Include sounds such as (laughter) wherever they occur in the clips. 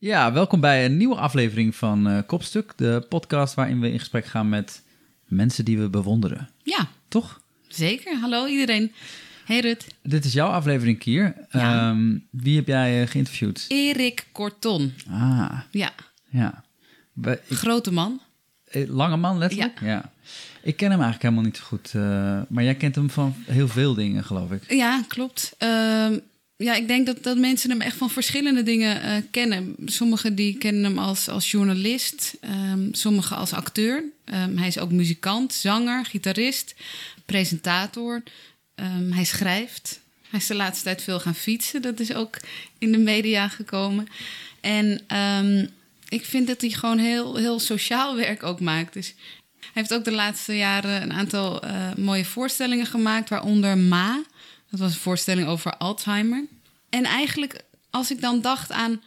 Ja, welkom bij een nieuwe aflevering van eh, Kopstuk, de podcast waarin we in gesprek gaan met mensen die we bewonderen. Ja, Toch? zeker. Hallo iedereen. Hey Rut. Dit is jouw aflevering, Kier. Ja. Ehm, wie heb jij eh, geïnterviewd? Erik Korton. Ah, Ja, ja. We- ik- grote man. eh, lange man, letterlijk? Ja. Ik ken hem eigenlijk helemaal niet zo goed. maar jij kent hem van heel veel dingen, geloof ik. Ja, klopt. Ehm, ja, ik denk dat, dat mensen hem echt van verschillende dingen eh, kennen. Sommigen die kennen hem als, als journalist, ehm, sommigen als acteur. Ehm, hij is ook muzikant, zanger, gitarist, presentator. Ehm, hij schrijft. Hij is de laatste tijd veel gaan fietsen. Dat is ook in de media gekomen. En ik vind dat hij gewoon heel, heel sociaal werk ook maakt. Dus hij heeft ook de laatste jaren een aantal eh, mooie voorstellingen gemaakt, waaronder Ma. Dat was een voorstelling over Alzheimer. En eigenlijk, als ik dan dacht aan,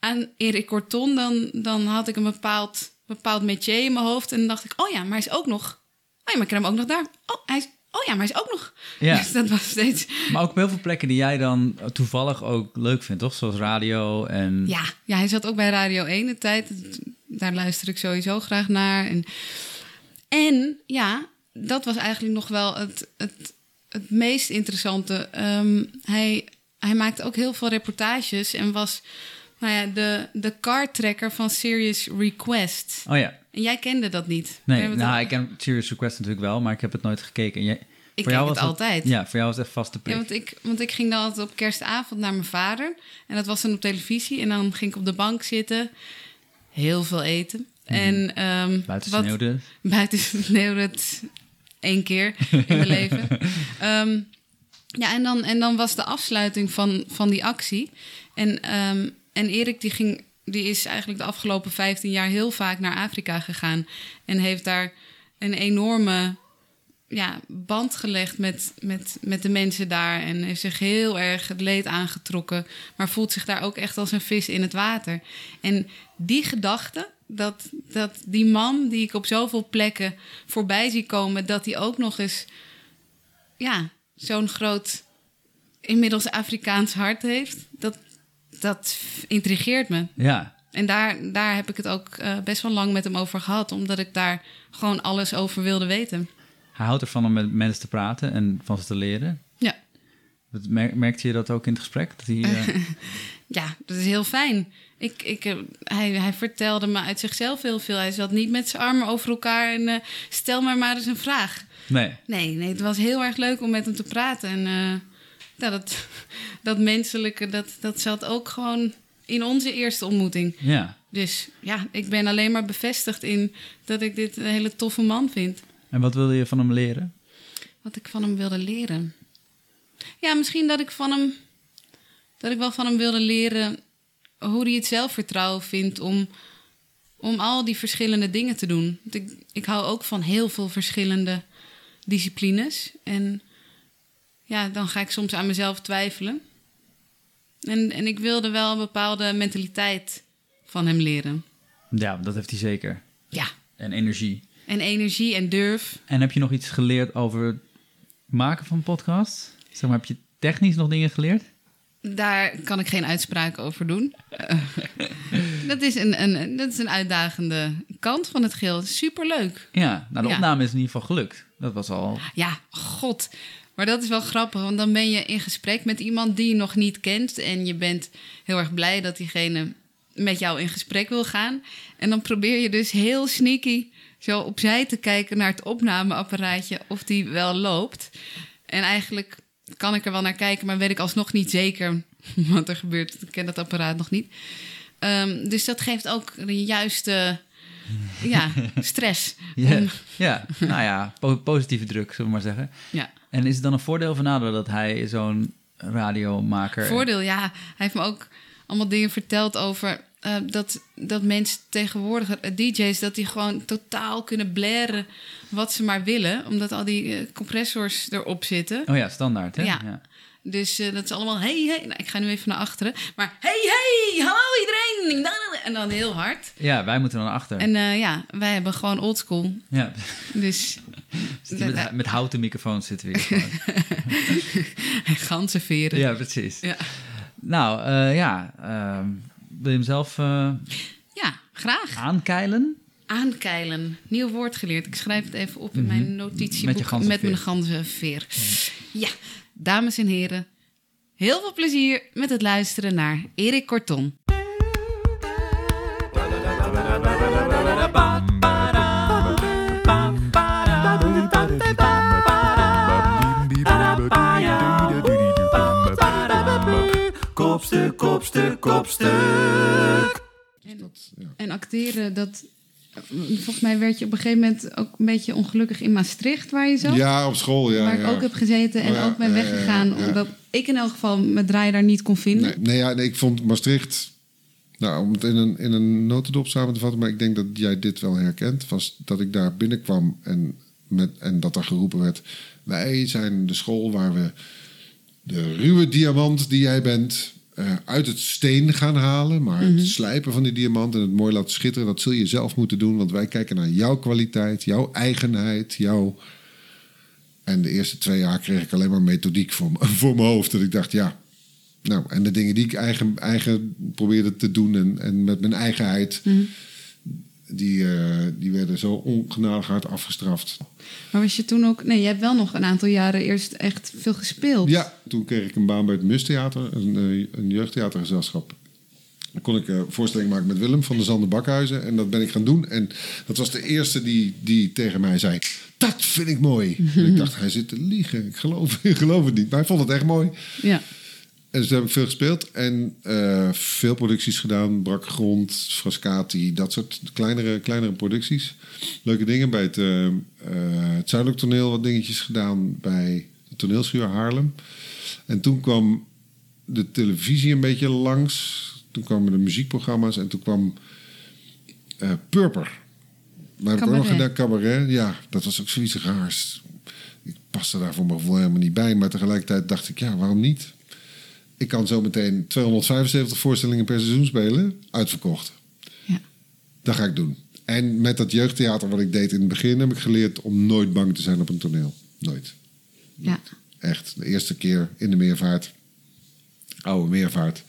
aan Erik Corton, dan, dan had ik een bepaald, bepaald métier in mijn hoofd. En dan dacht ik, oh ja, maar hij is ook nog. Oh ja, maar ik ken hem ook nog daar. Oh, hij is, oh ja, maar hij is ook nog. Ja. (laughs) Dus dat was steeds. Maar ook op heel veel plekken die jij dan toevallig ook leuk vindt, toch? Zoals radio en... Ja, ja, hij zat ook bij Radio 1 de tijd. Daar luister ik sowieso graag naar. En, en ja, dat was eigenlijk nog wel het, het, het meest interessante. Ehm, hij, hij maakte ook heel veel reportages en was nou ja, de, de cardtrekker van Serious Request. Oh ja. En jij kende dat niet. Nee, nou, al? ik ken Serious Request natuurlijk wel, maar ik heb het nooit gekeken. En jij, Ik voor jou was het altijd. Ja, voor jou was het echt vaste prik. Ja, want ik, want ik ging dan altijd op kerstavond naar mijn vader. En dat was dan op televisie. En dan ging ik op de bank zitten. Heel veel eten. En, ehm. Buiten wat- sneeuwde. (laughs) Buiten sneeuwde het één keer in mijn leven. (laughs) Ehm, ja, en dan, en dan was de afsluiting van, van die actie. En, ehm, en Erik die ging, die is eigenlijk de afgelopen 15 jaar heel vaak naar Afrika gegaan. En heeft daar een enorme ja, band gelegd met, met, met de mensen daar. En heeft zich heel erg het leed aangetrokken. Maar voelt zich daar ook echt als een vis in het water. En die gedachte, dat, dat die man die ik op zoveel plekken voorbij zie komen, dat hij ook nog eens ja, zo'n groot, inmiddels Afrikaans hart heeft, dat, dat intrigeert me. Ja, En daar, daar heb ik het ook eh, best wel lang met hem over gehad, omdat ik daar gewoon alles over wilde weten. Hij houdt ervan om met mensen te praten en van ze te leren. Ja. Merkte je dat ook in het gesprek? Dat hij, (laughs) eh, Ja, dat is heel fijn. Ik, ik, eh, hij, hij vertelde me uit zichzelf heel veel. Hij zat niet met zijn armen over elkaar en eh, stel maar maar eens een vraag. nee, Nee, nee, het was heel erg leuk om met hem te praten. En ja, dat, (laughs) dat menselijke, dat, dat zat ook gewoon in onze eerste ontmoeting. ja. Dus ja, ik ben alleen maar bevestigd in dat ik dit een hele toffe man vind. En wat wilde je van hem leren? Wat ik van hem wilde leren. Ja, misschien dat ik van hem. Dat ik wel van hem wilde leren hoe hij het zelfvertrouwen vindt om, om al die verschillende dingen te doen. Want ik, ik hou ook van heel veel verschillende disciplines. En ja, dan ga ik soms aan mezelf twijfelen. En, en ik wilde wel een bepaalde mentaliteit van hem leren. Ja, dat heeft hij zeker. Ja, En energie. En energie en durf. En heb je nog iets geleerd over het maken van podcasts? Zeg maar, heb je technisch nog dingen geleerd? Daar kan ik geen uitspraak over doen. (laughs) Dat, is een, een, dat is een uitdagende kant van het geheel. Superleuk. Ja, nou, de Ja. opname is in ieder geval gelukt. Dat was al... Ja, god. Maar dat is wel grappig, want dan ben je in gesprek met iemand die je nog niet kent. En je bent heel erg blij dat diegene met jou in gesprek wil gaan. En dan probeer je dus heel sneaky zo opzij te kijken naar het opnameapparaatje of die wel loopt. En eigenlijk kan ik er wel naar kijken, maar weet ik alsnog niet zeker (laughs) wat er gebeurt. Ik ken dat apparaat nog niet. Ehm, dus dat geeft ook de juiste ja, (laughs) stress. Ja, Om- ja. nou ja, po- positieve druk, zullen we maar zeggen. ja. En is het dan een voordeel of nadeel dat hij zo'n radiomaker... Voordeel, ja. Hij heeft me ook allemaal dingen verteld over eh, dat, dat mensen tegenwoordig, eh, DJ's, dat die gewoon totaal kunnen blaren wat ze maar willen, omdat al die eh, compressors erop zitten. Oh ja, standaard, hè? Ja. Dus dat is allemaal, hey, hey. Nou, ik ga nu even naar achteren. Maar hey, hey, hallo iedereen. En dan heel hard. Ja, wij moeten dan naar achter. En ja, wij hebben gewoon oldschool. Ja, Dus (laughs) met, met houten microfoons zitten we hier. gewoon. (laughs) ganzenveren. ja, precies. Ja. Nou, ja, ehm, Wil je hem zelf uh, ja, graag. aankeilen? Aankeilen. Nieuw woord geleerd. Ik schrijf het even op in mijn mhm. notitieboek. Met, met mijn ganzenveer. Ja, dames en heren. Heel veel plezier met het luisteren naar Erik Korton. Kopstuk, kopstuk, kopstuk. En, en acteren, dat Volgens mij werd je op een gegeven moment ook een beetje ongelukkig in Maastricht, waar je zat. Ja, op school, ja. Waar ik ook heb gezeten en oh ook ben weggegaan. omdat ik in elk geval mijn draai daar niet kon vinden. Nee, nee, ja, nee ik vond Maastricht... Nou, om het in een, in een notendop samen te vatten... maar ik denk dat jij dit wel herkent... was dat ik daar binnenkwam en, met, en dat er geroepen werd... wij zijn de school waar we de ruwe diamant die jij bent uh, uit het steen gaan halen. Maar het mhm. slijpen van die diamant en het mooi laten schitteren, dat zul je zelf moeten doen. Want wij kijken naar jouw kwaliteit, jouw eigenheid, jouw. En de eerste twee jaar kreeg ik alleen maar methodiek voor, (laughs) voor mijn hoofd. Dat ik dacht, ja. Nou, en de dingen die ik eigen, eigen probeerde te doen en, en met mijn eigenheid. Mhm die, uh, die werden zo ongenadig hard afgestraft. Maar was je toen ook... Nee, je hebt wel nog een aantal jaren eerst echt veel gespeeld. Ja, toen kreeg ik een baan bij het Mustheater, een, eh, een jeugdtheatergezelschap. Dan kon ik een voorstelling maken met Willem van de Zanden Bakhuizen. En dat ben ik gaan doen. En dat was de eerste die, die tegen mij zei... Dat vind ik mooi. (laughs) en ik dacht, hij zit te liegen. Ik geloof, (laughs) ik geloof het niet. Maar hij vond het echt mooi. Ja. En dus heb ik veel gespeeld en uh, veel producties gedaan. Brak Grond, Frascati, dat soort kleinere, kleinere producties. Leuke dingen. Bij het, uh, uh, het Zuidelijk Toneel wat dingetjes gedaan. Bij de toneelschuur Haarlem. En toen kwam de televisie een beetje langs. Toen kwamen de muziekprogramma's en toen kwam Purper. Maar ook nog gedaan, cabaret. Ja, dat was ook zoiets raars. Ik paste daar voor mijn gevoel helemaal niet bij. Maar tegelijkertijd dacht ik, ja, waarom niet? Ik kan zo meteen 275 voorstellingen per seizoen spelen. Uitverkocht. Ja. Dat ga ik doen. En met dat jeugdtheater wat ik deed in het begin... heb ik geleerd om nooit bang te zijn op een toneel. Nooit. Ja. Echt. De eerste keer in de meervaart. Oude meervaart.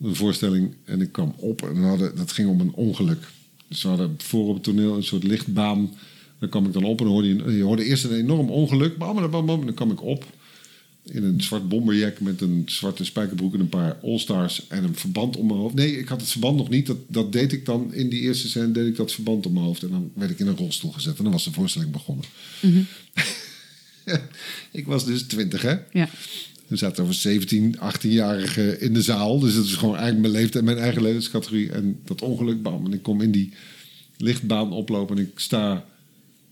Een voorstelling. En ik kwam op en hadden, dat ging om een ongeluk. Dus we hadden voor op het toneel een soort lichtbaan. Dan kwam ik dan op en hoorde je, je hoorde eerst een enorm ongeluk. Bam, bam, bam, dan kwam ik op in een zwart bomberjack met een zwarte spijkerbroek en een paar All-Stars en een verband om mijn hoofd. Nee, ik had het verband nog niet. Dat, dat deed ik dan in die eerste scène, deed ik dat verband om mijn hoofd. En dan werd ik in een rolstoel gezet en dan was de voorstelling begonnen. Mhm. (laughs) ik was dus twintig, hè? Ja. Er zaten over 17, 18-jarigen in de zaal. Dus dat is gewoon eigenlijk mijn leeftijd, mijn eigen levenscategorie. En dat ongeluk, bam. En ik kom in die lichtbaan oplopen en ik sta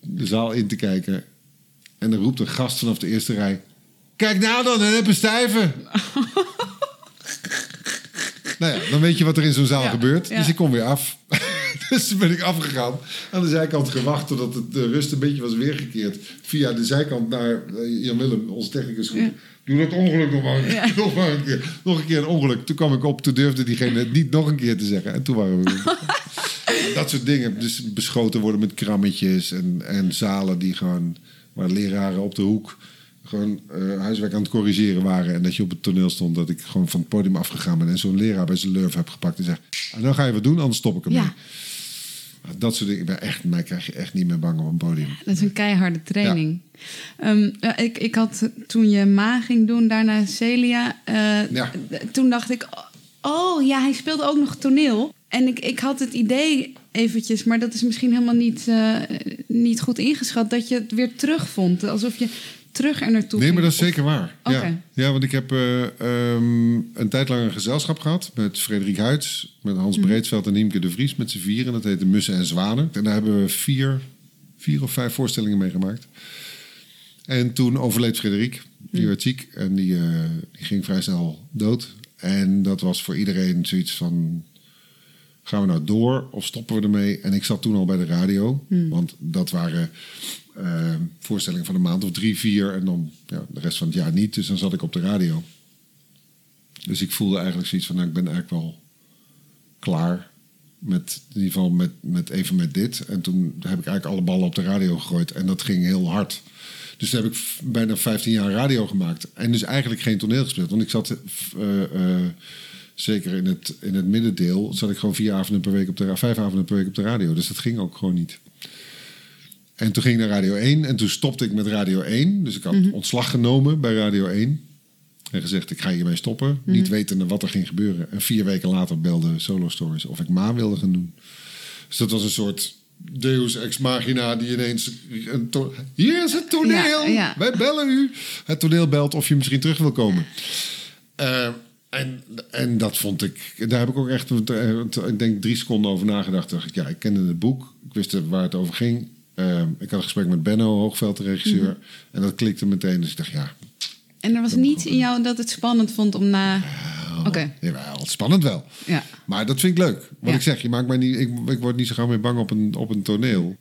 de zaal in te kijken. En er roept een gast vanaf de eerste rij... Kijk nou dan, en heb een stijve. (laughs) nou ja, dan weet je wat er in zo'n zaal gebeurt. Dus ik kom weer af. (laughs) dus toen ben ik afgegaan. Aan de zijkant gewacht totdat het, de rust een beetje was weergekeerd. Via de zijkant naar uh, Jan Willem, onze technicus. Ja. Doe dat ongeluk nog maar, ja. (laughs) nog maar een keer. Nog een keer een ongeluk. Toen kwam ik op, toen durfde diegene het niet nog een keer te zeggen. En toen waren we dat soort dingen. Dus beschoten worden met krammetjes en, en zalen die gewoon... waar leraren op de hoek gewoon uh, huiswerk aan het corrigeren waren. En dat je op het toneel stond. Dat ik gewoon van het podium afgegaan ben. En zo'n leraar bij zijn lurf heb gepakt. En zegt: ah, Dan ga je wat doen, anders stop ik ermee. Ja. Dat soort dingen. Ik ben echt, mij krijg je echt niet meer bang op een podium. dat is een keiharde training. Ehm, ik, ik had toen je Ma ging doen, daarna Celia. Uh, ja. Toen dacht ik: Oh ja, hij speelde ook nog toneel. En ik, ik had het idee eventjes, maar dat is misschien helemaal niet, uh, niet goed ingeschat, dat je het weer terugvond. Alsof je terug er naartoe Nee, maar dat is zeker waar. Ja. ja, want ik heb uh, um, een tijd lang een gezelschap gehad met Frederik Huids, met Hans mm. Breedveld en Niemke de Vries met z'n vieren. Dat heette Mussen en Zwanen. En daar hebben we vier, vier of vijf voorstellingen mee gemaakt. En toen overleed Frederik. Die mm. werd ziek en die, uh, die ging vrij snel dood. En dat was voor iedereen zoiets van gaan we nou door of stoppen we ermee? En ik zat toen al bij de radio, mm. want dat waren uh, voorstellingen van een maand of drie, vier. En dan ja, de rest van het jaar niet. Dus dan zat ik op de radio. Dus ik voelde eigenlijk zoiets van, nou, ik ben eigenlijk wel klaar. Met, in ieder geval met, met even met dit. En toen heb ik eigenlijk alle ballen op de radio gegooid. En dat ging heel hard. Dus toen heb ik bijna 15 jaar radio gemaakt. En dus eigenlijk geen toneel gespeeld. Want ik zat uh, uh, zeker in het, in het middendeel, zat ik gewoon vier avonden per week op de vijf avonden per week op de radio. Dus dat ging ook gewoon niet. En toen ging ik naar Radio 1 en toen stopte ik met Radio 1. Dus ik had mhm. ontslag genomen bij Radio 1. En gezegd, ik ga hiermee stoppen. Mhm. Niet wetende wat er ging gebeuren. En vier weken later belde Solo Stories of ik Ma wilde gaan doen. Dus dat was een soort deus ex machina die ineens... Een Hier is het toneel! Wij bellen u! Het toneel belt of je misschien terug wil komen. Uh, en, en dat vond ik... Daar heb ik ook echt, ik denk, drie seconden over nagedacht. Dacht ik, ja, ik kende het boek. Ik wist waar het over ging. Uh, ik had een gesprek met Benno Hoogveld, de regisseur. Mhm. En dat klikte meteen. Dus ik dacht, ja... En er was niets in jou dat het spannend vond om na... Oké. Okay. Jawel, spannend wel. Ja. Maar dat vind ik leuk. Wat ik zeg, je maakt mij niet, ik, ik word niet zo gauw meer bang op een, op een toneel.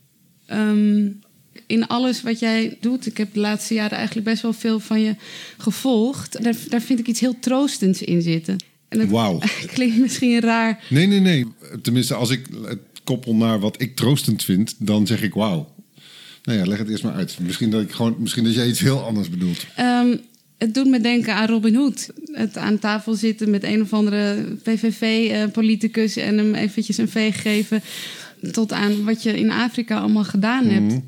Um, in alles wat jij doet, ik heb de laatste jaren eigenlijk best wel veel van je gevolgd. Daar, daar vind ik iets heel troostends in zitten. Wauw. (laughs) klinkt misschien raar. Nee, nee, nee. Tenminste, als ik koppel naar wat ik troostend vind, dan zeg ik wauw. Nou ja, leg het eerst maar uit. Misschien dat, ik gewoon, misschien dat jij iets heel anders bedoelt. Um, het doet me denken aan Robin Hood. Het aan tafel zitten met een of andere PVV-politicus en hem eventjes een veeg geven. Tot aan wat je in Afrika allemaal gedaan hebt. Mhm.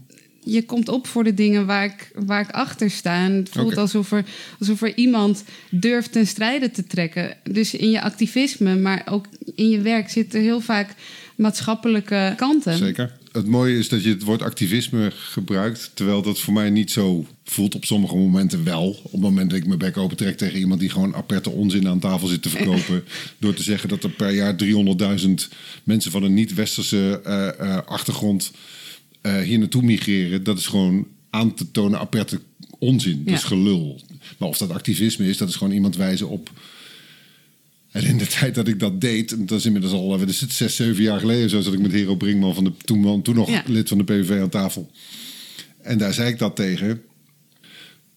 Je komt op voor de dingen waar ik, waar ik achter sta. En het voelt alsof, er, alsof er iemand durft ten strijde te trekken. Dus in je activisme, maar ook in je werk zitten heel vaak maatschappelijke kanten. Zeker het mooie is dat je het woord activisme gebruikt, terwijl dat voor mij niet zo voelt op sommige momenten wel. Op het moment dat ik mijn bek open trek tegen iemand die gewoon aperte onzin aan tafel zit te verkopen. (laughs) door te zeggen dat er per jaar 300.000 mensen van een niet-westerse uh, uh, achtergrond uh, hier naartoe migreren. Dat is gewoon aan te tonen aperte onzin. Dus gelul. Maar of dat activisme is, dat is gewoon iemand wijzen op en in de tijd dat ik dat deed, dat is inmiddels al is het, zes, zeven jaar geleden, zo zat ik met Hero Brinkman van de toen, toen nog lid van de PVV aan tafel. En daar zei ik dat tegen.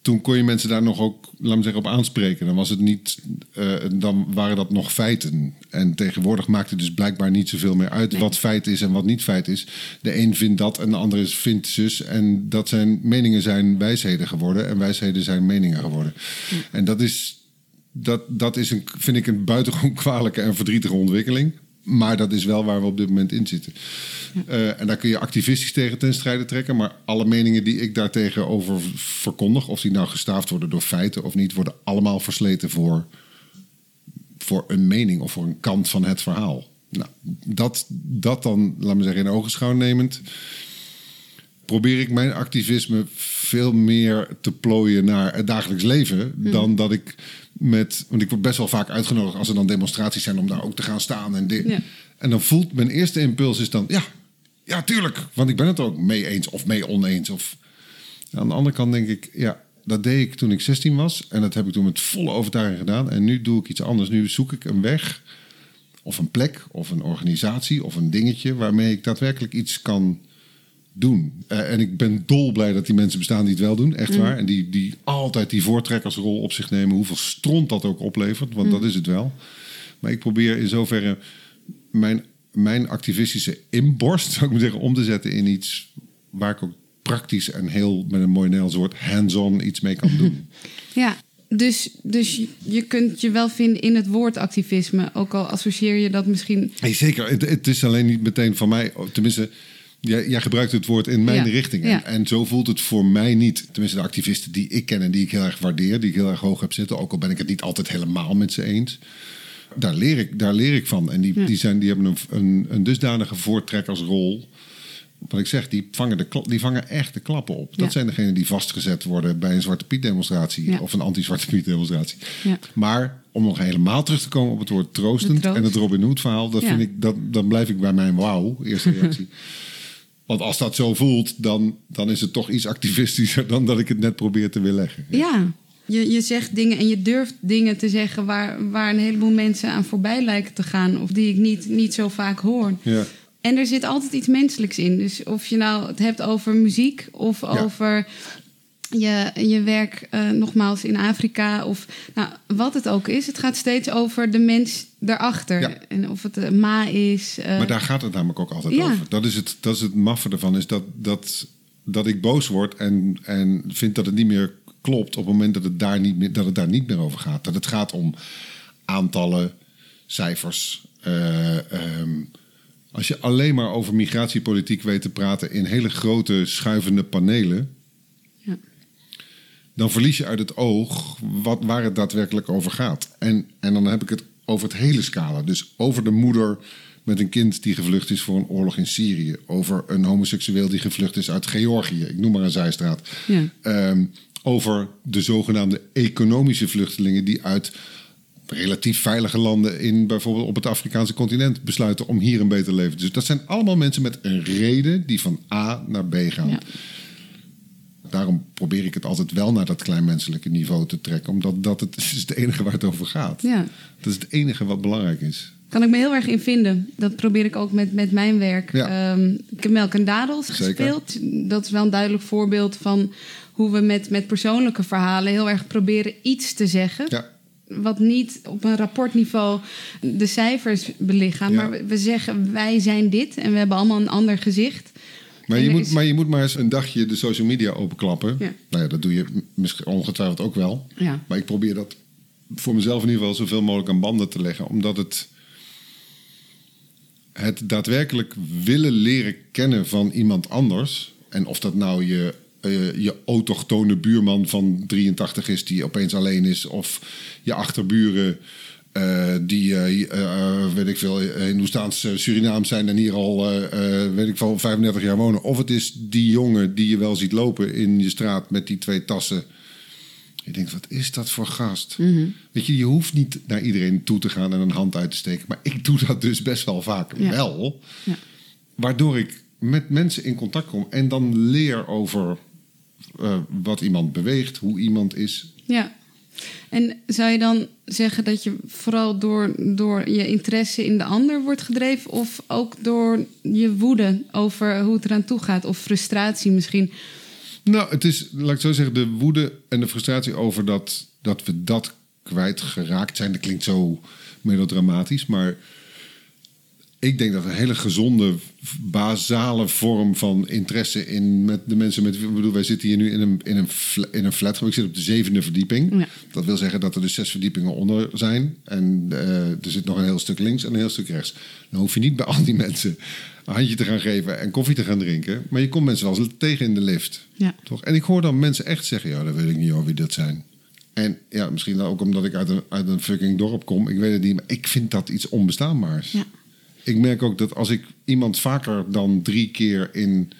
Toen kon je mensen daar nog ook, laat me zeggen, op aanspreken. Dan was het niet, uh, dan waren dat nog feiten. En tegenwoordig maakt het dus blijkbaar niet zoveel meer uit wat feit is en wat niet feit is. De een vindt dat en de ander vindt zus. En dat zijn meningen zijn wijsheden geworden en wijsheden zijn meningen geworden. En dat is dat, dat is een, vind ik een buitengewoon (laughs) kwalijke en verdrietige ontwikkeling. Maar dat is wel waar we op dit moment in zitten. Uh, en daar kun je activistisch tegen ten strijde trekken. Maar alle meningen die ik daartegen over verkondig, of die nou gestaafd worden door feiten of niet, worden allemaal versleten voor, voor een mening of voor een kant van het verhaal. Nou, dat, dat dan, laat me zeggen, in ogenschouw nemend, probeer ik mijn activisme veel meer te plooien naar het dagelijks leven. Hmm. Dan dat ik met. Want ik word best wel vaak uitgenodigd als er dan demonstraties zijn om daar ook te gaan staan. En, de, en dan voelt mijn eerste impuls is dan ja, ja, tuurlijk. Want ik ben het er ook mee eens of mee oneens. Of, aan de andere kant denk ik, ja, dat deed ik toen ik 16 was. En dat heb ik toen met volle overtuiging gedaan. En nu doe ik iets anders. Nu zoek ik een weg of een plek of een organisatie of een dingetje waarmee ik daadwerkelijk iets kan doen. Uh, en ik ben dolblij dat die mensen bestaan die het wel doen, echt mm. waar. En die, die altijd die voortrekkersrol op zich nemen, hoeveel stront dat ook oplevert, want mm. dat is het wel. Maar ik probeer in zoverre mijn, mijn activistische inborst, (laughs) zou ik maar zeggen, om te zetten in iets waar ik ook praktisch en heel met een mooi Nederlands woord hands-on iets mee kan doen. (laughs) Ja, dus, dus je kunt je wel vinden in het woord activisme, ook al associeer je dat misschien. Nee, zeker. Het, het is alleen niet meteen van mij, tenminste Jij, jij, gebruikt het woord in mijn richting. En, en, zo voelt het voor mij niet. Tenminste, de activisten die ik ken en die ik heel erg waardeer, die ik heel erg hoog heb zitten, ook al ben ik het niet altijd helemaal met ze eens. Daar leer ik, daar leer ik van. En die, die, zijn, die hebben een, een, een dusdanige voortrekkersrol. Wat ik zeg, die vangen, de, die vangen echt de klappen op. Dat zijn degenen die vastgezet worden bij een Zwarte Piet demonstratie. Of een anti-Zwarte Piet demonstratie. Maar om nog helemaal terug te komen op het woord troostend. En het Robin Hood verhaal. Dat vind ik, dat, dan blijf ik bij mijn wauw, eerste reactie. (laughs) Want als dat zo voelt, dan, dan is het toch iets activistischer dan dat ik het net probeer te weerleggen. Ja, ja. Je, je zegt dingen en je durft dingen te zeggen waar, waar een heleboel mensen aan voorbij lijken te gaan. Of die ik niet, niet zo vaak hoor. Ja. En er zit altijd iets menselijks in. Dus of je nou het hebt over muziek of over je, je werk uh, nogmaals in Afrika of nou, wat het ook is. Het gaat steeds over de mens daarachter. En of het een eh, ma is. Uh... Maar daar gaat het namelijk ook altijd over. Dat is het, dat is het maffe ervan. Is dat, dat, dat ik boos word en, en vind dat het niet meer klopt... op het moment dat het, daar niet meer, dat het daar niet meer over gaat. Dat het gaat om aantallen, cijfers. Eh, ehm, als je alleen maar over migratiepolitiek weet te praten in hele grote schuivende panelen. Dan verlies je uit het oog wat, waar het daadwerkelijk over gaat. En, en dan heb ik het over het hele scala. Dus over de moeder met een kind die gevlucht is voor een oorlog in Syrië. Over een homoseksueel die gevlucht is uit Georgië. Ik noem maar een zijstraat. Ja. Ehm, over de zogenaamde economische vluchtelingen die uit relatief veilige landen in bijvoorbeeld op het Afrikaanse continent besluiten om hier een beter leven. Dus dat zijn allemaal mensen met een reden die van A naar B gaan. Ja. Daarom probeer ik het altijd wel naar dat kleinmenselijke niveau te trekken, omdat dat het is het enige waar het over gaat. Ja. Dat is het enige wat belangrijk is. Kan ik me heel erg in vinden. Dat probeer ik ook met, met mijn werk. Ja. Um, ik heb Melk en Dadels gespeeld. Dat is wel een duidelijk voorbeeld van hoe we met, met persoonlijke verhalen heel erg proberen iets te zeggen. Ja wat niet op een rapportniveau de cijfers belichaam. Maar we zeggen, wij zijn dit en we hebben allemaal een ander gezicht. Maar je, moet, maar je moet maar eens een dagje de social media openklappen. Ja. Nou ja, dat doe je misschien ongetwijfeld ook wel. Ja. Maar ik probeer dat voor mezelf in ieder geval zoveel mogelijk aan banden te leggen. Omdat het, het daadwerkelijk willen leren kennen van iemand anders... en of dat nou je uh, je autochtone buurman van 83 is die opeens alleen is. Of je achterburen die, uh, weet ik veel, Hindoestaans Surinaam zijn en hier al, weet ik veel, 35 jaar wonen. Of het is die jongen die je wel ziet lopen in je straat met die twee tassen. Je denkt, wat is dat voor gast? Mhm. Weet je, je hoeft niet naar iedereen toe te gaan en een hand uit te steken. Maar ik doe dat dus best wel vaak wel. Ja. Waardoor ik met mensen in contact kom en dan leer over uh, wat iemand beweegt, hoe iemand is. Ja. En zou je dan zeggen dat je vooral door, door je interesse in de ander wordt gedreven, of ook door je woede over hoe het eraan toe gaat, of frustratie misschien? Nou, het is, laat ik zo zeggen, de woede en de frustratie over dat, dat we dat kwijtgeraakt zijn. Dat klinkt zo melodramatisch, maar ik denk dat een hele gezonde, basale vorm van interesse in met de mensen met. Ik bedoel, wij zitten hier nu in een, in een, in een flat. Ik zit op de zevende verdieping. Dat wil zeggen dat er dus zes verdiepingen onder zijn. En uh, er zit nog een heel stuk links en een heel stuk rechts. Dan hoef je niet bij al die mensen een handje te gaan geven en koffie te gaan drinken. Maar je komt mensen wel eens tegen in de lift. Ja. Toch? En ik hoor dan mensen echt zeggen: Ja, dat weet ik niet over wie dat zijn. En ja, misschien ook omdat ik uit een, uit een fucking dorp kom. Ik weet het niet, maar ik vind dat iets onbestaanbaars. Ja ik merk ook dat als ik iemand vaker dan drie keer in,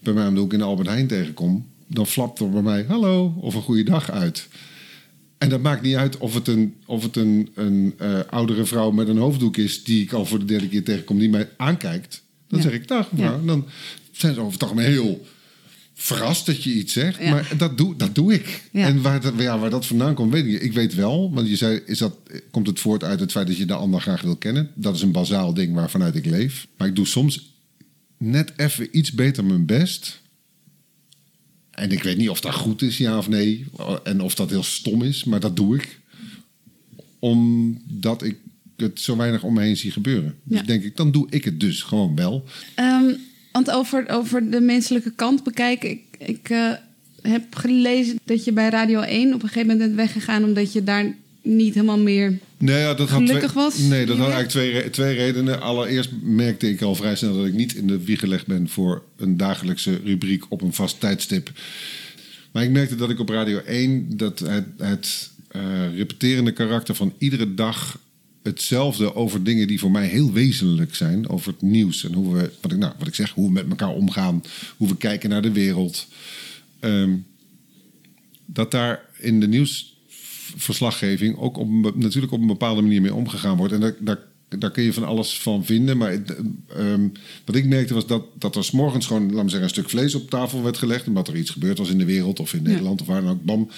bij mij om de hoek in Albert Heijn tegenkom, dan flapt er bij mij hallo of een goede dag uit. En dat maakt niet uit of het een, of het een, een uh, oudere vrouw met een hoofddoek is die ik al voor de derde keer tegenkom, die mij aankijkt. Dan zeg ik dag mevrouw. Dan zijn ze over het algemeen heel verrast dat je iets zegt. Maar dat doe, dat doe ik. En waar dat, ja, waar dat vandaan komt, weet ik. Ik weet wel, want je zei, is dat, komt het voort uit het feit dat je de ander graag wil kennen? Dat is een bazaal ding waarvanuit ik leef. Maar ik doe soms net even iets beter mijn best. En ik weet niet of dat goed is, ja of nee. En of dat heel stom is, maar dat doe ik. Omdat ik het zo weinig om me heen zie gebeuren. Dus denk ik, dan doe ik het dus gewoon wel. Um want over, over de menselijke kant bekijken. Ik, ik uh, heb gelezen dat je bij Radio 1 op een gegeven moment bent weggegaan omdat je daar niet helemaal meer nee, ja, dat gelukkig had was. Nee, dat had eigenlijk twee, twee redenen. Allereerst merkte ik al vrij snel dat ik niet in de wieg gelegd ben voor een dagelijkse rubriek op een vast tijdstip. Maar ik merkte dat ik op Radio 1 dat het, het uh, repeterende karakter van iedere dag hetzelfde over dingen die voor mij heel wezenlijk zijn. Over het nieuws en hoe we, wat ik, nou, wat ik zeg, hoe we met elkaar omgaan, hoe we kijken naar de wereld. Ehm, dat daar in de nieuwsverslaggeving ook op, natuurlijk op een bepaalde manier mee omgegaan wordt. En daar, daar, daar kun je van alles van vinden. Maar um, wat ik merkte was dat, dat er s morgens gewoon, laat me zeggen, een stuk vlees op tafel werd gelegd. Omdat er iets gebeurd was in de wereld of in Nederland of waar dan ook. Bam.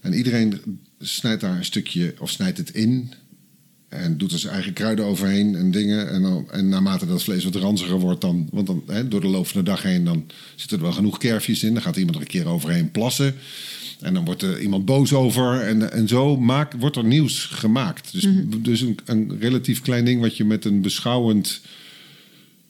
En iedereen snijdt daar een stukje of snijdt het in. En doet er zijn eigen kruiden overheen en dingen. En, dan, en naarmate dat vlees wat ranziger wordt, dan, want dan, hè, door de loop van de dag heen, dan zitten er wel genoeg kerfjes in. Dan gaat iemand er een keer overheen plassen. En dan wordt er iemand boos over. En, en zo maakt, wordt er nieuws gemaakt. Dus, mhm. dus een, een relatief klein ding wat je met een beschouwend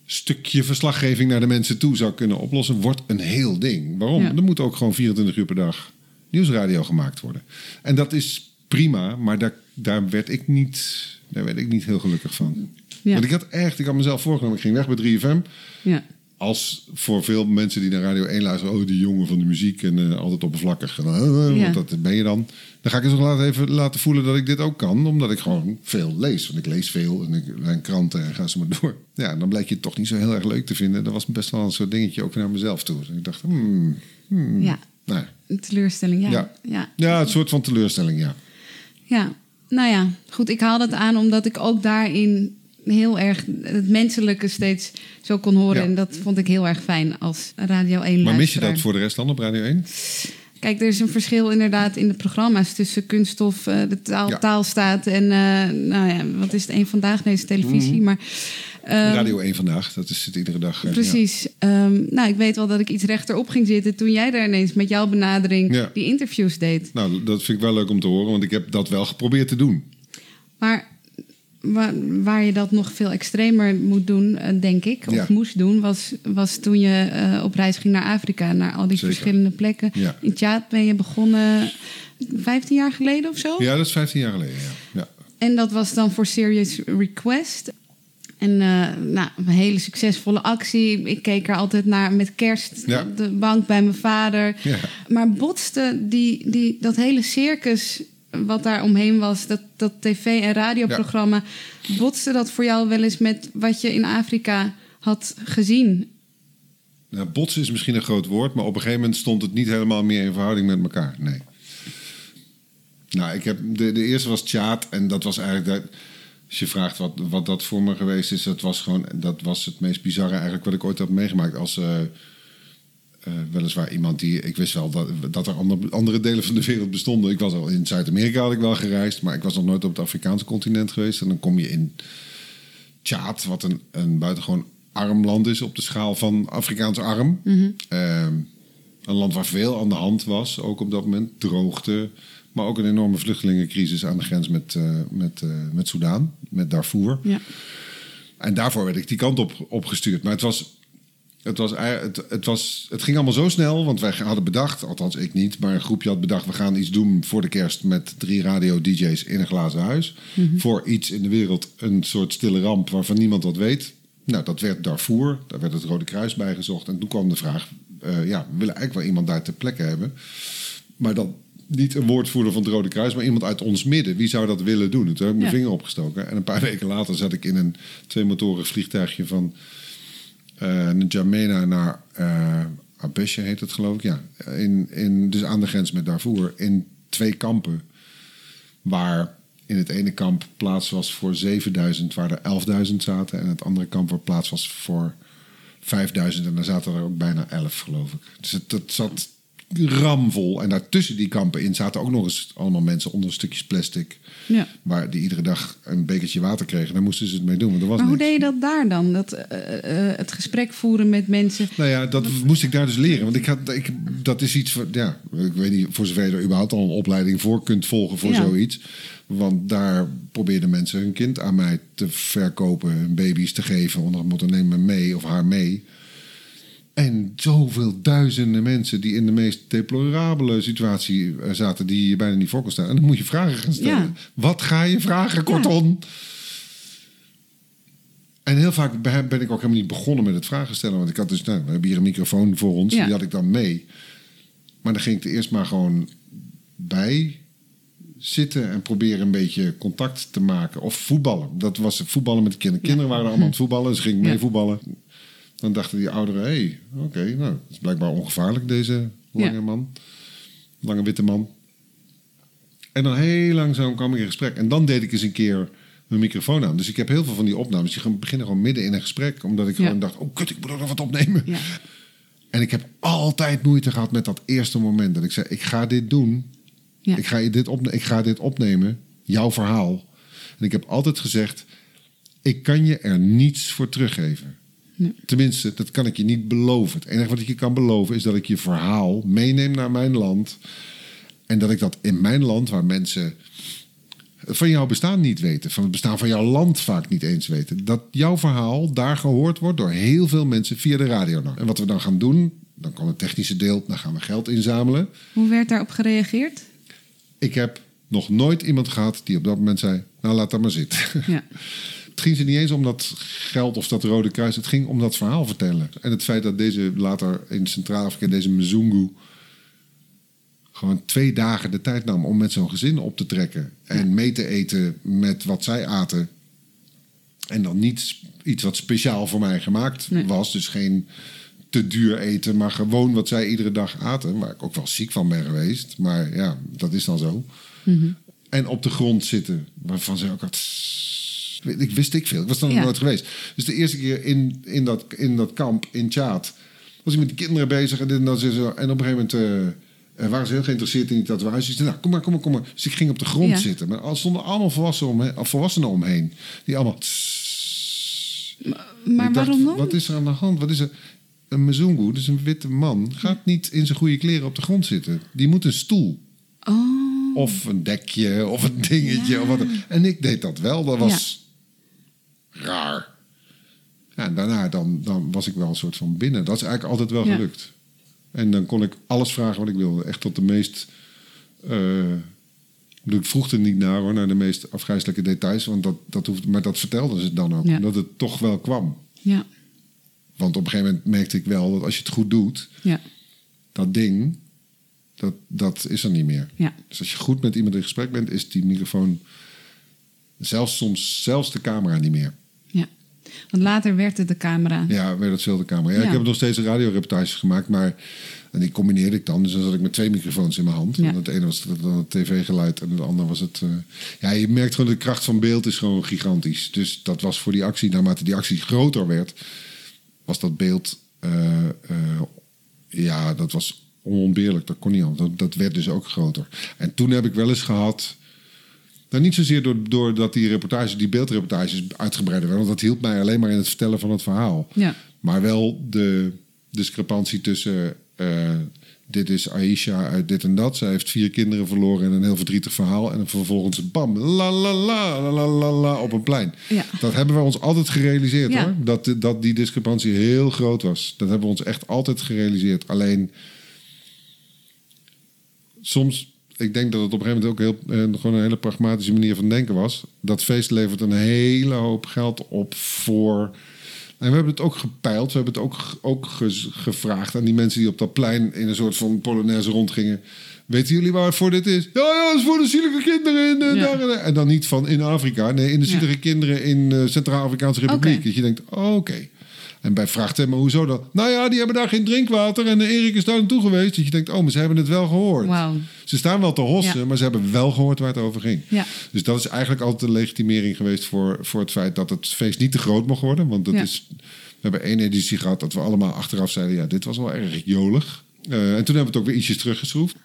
stukje verslaggeving naar de mensen toe zou kunnen oplossen, wordt een heel ding. Waarom? Er moet ook gewoon 24 uur per dag nieuwsradio gemaakt worden. En dat is prima, maar daar, daar, werd ik niet, daar werd ik niet heel gelukkig van. Want ik had echt, ik had mezelf voorgenomen, ik ging weg bij 3FM. Ja. Als voor veel mensen die naar Radio 1 luisteren, oh die jongen van de muziek en uh, altijd oppervlakkig. En, uh, Ja. Want dat ben je dan. Dan ga ik eens nog laten, even laten voelen dat ik dit ook kan, omdat ik gewoon veel lees. Want ik lees veel en ik lees kranten en ga ze maar door. Ja, en dan blijkt je het toch niet zo heel erg leuk te vinden. Dat was best wel een soort dingetje ook naar mezelf toe. En ik dacht, hmm, hmm, Ja. nou. Een teleurstelling, ja. Ja. ja. Ja, het soort van teleurstelling, ja. Ja, nou ja, goed. Ik haal dat aan omdat ik ook daarin heel erg het menselijke steeds zo kon horen. Ja. En dat vond ik heel erg fijn als Radio 1 Maar mis je dat voor de rest dan op Radio 1? Kijk, er is een verschil inderdaad in de programma's tussen kunststof, eh, de taal, Ja. taalstaat en, eh, nou ja, wat is het, een vandaag? Is televisie, maar... ehm, Radio 1 vandaag, dat is het iedere dag. eh, Precies. Ehm, nou, ik weet wel dat ik iets rechterop ging zitten toen jij daar ineens met jouw benadering Ja. die interviews deed. Nou, dat vind ik wel leuk om te horen, want ik heb dat wel geprobeerd te doen. Maar waar, waar je dat nog veel extremer moet doen, eh, denk ik, of Ja. moest doen, was, was toen je eh, op reis ging naar Afrika, naar al die Zeker. verschillende plekken. In Tjaat ben je begonnen 15 jaar geleden of zo. Ja, dat is 15 jaar geleden, ja. ja. En dat was dan voor Serious Request. En eh, nou, een hele succesvolle actie. Ik keek er altijd naar met kerst Ja. op de bank bij mijn vader. Ja. Maar botste die, die, dat hele circus wat daar omheen was, dat, dat tv- en radioprogramma, botste dat voor jou wel eens met wat je in Afrika had gezien? Nou, botsen is misschien een groot woord, maar op een gegeven moment stond het niet helemaal meer in verhouding met elkaar. Nee. Nou, ik heb, de, de eerste was Tjaat en dat was eigenlijk... Dat, als je vraagt wat, wat dat voor me geweest is, dat was gewoon... Dat was het meest bizarre eigenlijk wat ik ooit heb meegemaakt. Als eh, eh, weliswaar iemand die... Ik wist wel dat, dat er andere, andere delen van de wereld bestonden. Ik was al in Zuid-Amerika had ik wel gereisd, maar ik was nog nooit op het Afrikaanse continent geweest. En dan kom je in Tjaad, wat een, een buitengewoon arm land is op de schaal van Afrikaans arm. Ehm, een land waar veel aan de hand was, ook op dat moment. Droogte, maar ook een enorme vluchtelingencrisis aan de grens met, eh met, eh met Soudaan, met Darfur. Ja. En daarvoor werd ik die kant op opgestuurd. Maar het was, het, was, ei- het, het, was, het ging allemaal zo snel, want wij hadden bedacht, althans ik niet, maar een groepje had bedacht: we gaan iets doen voor de kerst met drie radio-DJ's in een glazen huis. Voor iets in de wereld, een soort stille ramp waarvan niemand wat weet. Nou, dat werd Darfur, daar werd het Rode Kruis bij gezocht. En toen kwam de vraag: eh, ja, we willen eigenlijk wel iemand daar ter plekke hebben. Maar dan niet een woordvoerder van het Rode Kruis, maar iemand uit ons midden. Wie zou dat willen doen? En toen heb ik mijn Ja. vinger opgestoken. En een paar (laughs) weken later zat ik in een tweemotorig vliegtuigje van eh N'Djamena naar Abeshe, heet het geloof ik. Ja, in, in, dus aan de grens met Darfur. In twee kampen. Waar in het ene kamp plaats was voor 7000, waar er 11.000 zaten. En het andere kamp waar plaats was voor 5000. En daar zaten er ook bijna 11, geloof ik. Dus het, dat zat ramvol. En daartussen die kampen in zaten ook nog eens allemaal mensen onder stukjes plastic. Ja. Waar die iedere dag een bekertje water kregen. Daar moesten ze het mee doen. Want er was Maar hoe niks. deed je dat daar dan? Dat, eh, eh, het gesprek voeren met mensen. Nou ja, dat moest ik daar dus leren. Want ik had, ik, dat is iets van, ja, ik weet niet voor zover je er überhaupt al een opleiding voor kunt volgen voor Ja. zoiets. Want daar probeerden mensen hun kind aan mij te verkopen, hun baby's te geven. Onder het motto neem me mee of haar mee. En zoveel duizenden mensen die in de meest deplorabele situatie eh, zaten, die je bijna niet voor kon stellen. En dan moet je vragen gaan stellen. Ja. Wat ga je vragen, kortom? En heel vaak ben ik ook helemaal niet begonnen met het vragen stellen. Want ik had dus, nou, we hebben hier een microfoon voor ons, Ja. die had ik dan mee. Maar dan ging ik er eerst maar gewoon bij zitten en proberen een beetje contact te maken. Of voetballen. Dat was voetballen met de kinderen. Kinderen waren allemaal aan het voetballen, dus ging ik mee Ja. voetballen. Dan dachten die ouderen, hé, hey, oké, nou, dat is blijkbaar ongevaarlijk, deze lange Ja. man. Lange witte man. En dan heel langzaam kwam ik in gesprek. En dan deed ik eens een keer mijn microfoon aan. Dus ik heb heel veel van die opnames. Die beginnen gewoon midden in een gesprek. Omdat ik Ja. gewoon dacht, oh kut, ik moet ook nog wat opnemen. Ja. En ik heb altijd moeite gehad met dat eerste moment. Dat ik zei, ik ga dit doen. Ja. Ik, ga dit opne- ik ga dit opnemen. Jouw verhaal. En ik heb altijd gezegd, ik kan je er niets voor teruggeven. Nee. Tenminste, dat kan ik je niet beloven. Het enige wat ik je kan beloven is dat ik je verhaal meeneem naar mijn land. En dat ik dat in mijn land, waar mensen van jouw bestaan niet weten, van het bestaan van jouw land vaak niet eens weten, dat jouw verhaal daar gehoord wordt door heel veel mensen via de radio. En wat we dan gaan doen, dan kan het technische deel, dan gaan we geld inzamelen. Hoe werd daarop gereageerd? Ik heb nog nooit iemand gehad die op dat moment zei: Nou, laat dat maar zitten. Ja. (laughs) het ging ze niet eens om dat geld of dat Rode Kruis. Het ging om dat verhaal vertellen. En het feit dat deze later in Centraal-Afrika, deze Mzungu, gewoon twee dagen de tijd nam om met zo'n gezin op te trekken. En mee te eten met wat zij aten. En dan niet iets wat speciaal voor mij gemaakt was. Dus geen te duur eten, maar gewoon wat zij iedere dag aten. Waar ik ook wel ziek van ben geweest. Maar ja, dat is dan zo. Mhm. En op de grond zitten, waarvan ze ook had. Ik wist ik veel. Ik was dan ja. nooit geweest. Dus de eerste keer in, in, dat, in dat kamp in Tjaat was ik met de kinderen bezig. En, en, en op een gegeven moment uh, waren ze heel geïnteresseerd in die tatoeages. Ze nou, kom maar, kom maar, kom maar. Dus ik ging op de grond zitten. Maar er stonden allemaal volwassenen, omheen, volwassenen omheen. Die allemaal... Maar, waarom dan? Wat is er aan de hand? Wat is er? Een Mzungu, dus een witte man, gaat niet in zijn goede kleren op de grond zitten. Die moet een stoel. Oh. Of een dekje, of een dingetje. Of wat. En ik deed dat wel. Dat was raar. Ja, en daarna dan, dan was ik wel een soort van binnen. Dat is eigenlijk altijd wel gelukt. En dan kon ik alles vragen wat ik wilde. Echt tot de meest... Uh, ik vroeg er niet naar hoor, naar de meest afgrijzelijke details. Want dat, dat hoeft, maar dat vertelden ze dan ook. Dat het toch wel kwam. Ja. Want op een gegeven moment merkte ik wel dat als je het goed doet, ja. dat ding, dat, dat is er niet meer. Ja. Dus als je goed met iemand in gesprek bent, is die microfoon zelfs soms zelfs de camera niet meer. Want later werd het de camera. Ja, werd het veel de camera. Ja, Ik heb nog steeds radioreportages gemaakt, maar en die combineerde ik dan. Dus dan zat ik met twee microfoons in mijn hand. Ja. En het ene was dan het tv-geluid en het andere was het... Uh... ja, je merkt gewoon de kracht van beeld is gewoon gigantisch. Dus dat was voor die actie, naarmate die actie groter werd was dat beeld, uh, ja, dat was onontbeerlijk. Dat kon niet anders. Dat, dat werd dus ook groter. En toen heb ik wel eens gehad. Nou, niet zozeer door, doordat die reportages, die beeldreportages uitgebreider werden. Want dat hielp mij alleen maar in het vertellen van het verhaal. Ja. Maar wel de discrepantie tussen uh, dit is Aisha uit dit en dat. Zij heeft vier kinderen verloren en een heel verdrietig verhaal. En vervolgens bam, la la la la la la op een plein. Ja. Dat hebben we ons altijd gerealiseerd hoor. Dat, dat die discrepantie heel groot was. Dat hebben we ons echt altijd gerealiseerd. Alleen soms, ik denk dat het op een gegeven moment ook heel, eh, gewoon een hele pragmatische manier van denken was. Dat feest levert een hele hoop geld op voor en we hebben het ook gepeild. We hebben het ook, ook gevraagd aan die mensen die op dat plein in een soort van Polonaise rondgingen. Weten jullie waarvoor dit is? Ja, ja, dat is voor de zielige kinderen. In, uh, En dan niet van in Afrika. Nee, in de zielige kinderen in uh, Centraal-Afrikaanse Republiek. Dat je denkt, oké. En bij vraagt hem, maar hoezo dan? Nou ja, die hebben daar geen drinkwater en Erik is daar naartoe geweest. Dat je denkt, oh, maar ze hebben het wel gehoord. Wow. Ze staan wel te hossen, maar ze hebben wel gehoord waar het over ging. Ja. Dus dat is eigenlijk altijd de legitimering geweest voor, voor het feit dat het feest niet te groot mocht worden. Want dat is, we hebben één editie gehad dat we allemaal achteraf zeiden, ja, dit was wel erg jolig. Uh, en toen hebben we het ook weer ietsjes teruggeschroefd.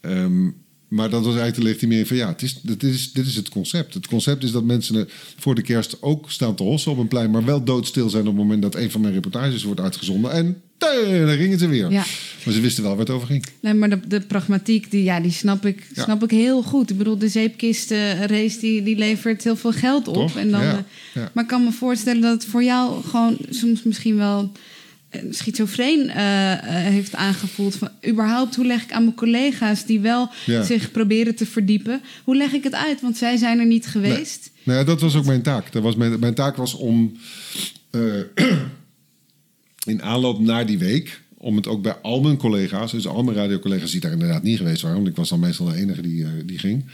Um, maar dat was eigenlijk de legitimering van ja, het is, dit, is, dit is het concept. Het concept is dat mensen voor de kerst ook staan te hossen op een plein, maar wel doodstil zijn op het moment dat een van mijn reportages wordt uitgezonden. En daar gingen ze weer. Ja. Maar ze wisten wel waar het over ging. Nee, maar de, de pragmatiek, die, ja, die snap, ik, snap ik heel goed. Ik bedoel, de zeepkistenrace die, die levert heel veel geld op. En dan, ja. Eh, maar ik kan me voorstellen dat het voor jou gewoon soms misschien wel schizofreen uh, heeft aangevoeld. Van, überhaupt, hoe leg ik aan mijn collega's die wel zich proberen te verdiepen... hoe leg ik het uit? Want zij zijn er niet geweest. Nee. Nou dat was ook mijn taak. Dat was mijn, mijn taak was om uh, (clears throat) in aanloop naar die week... om het ook bij al mijn collega's, dus al mijn radiocollega's... die daar inderdaad niet geweest waren... want ik was dan meestal de enige die, die ging...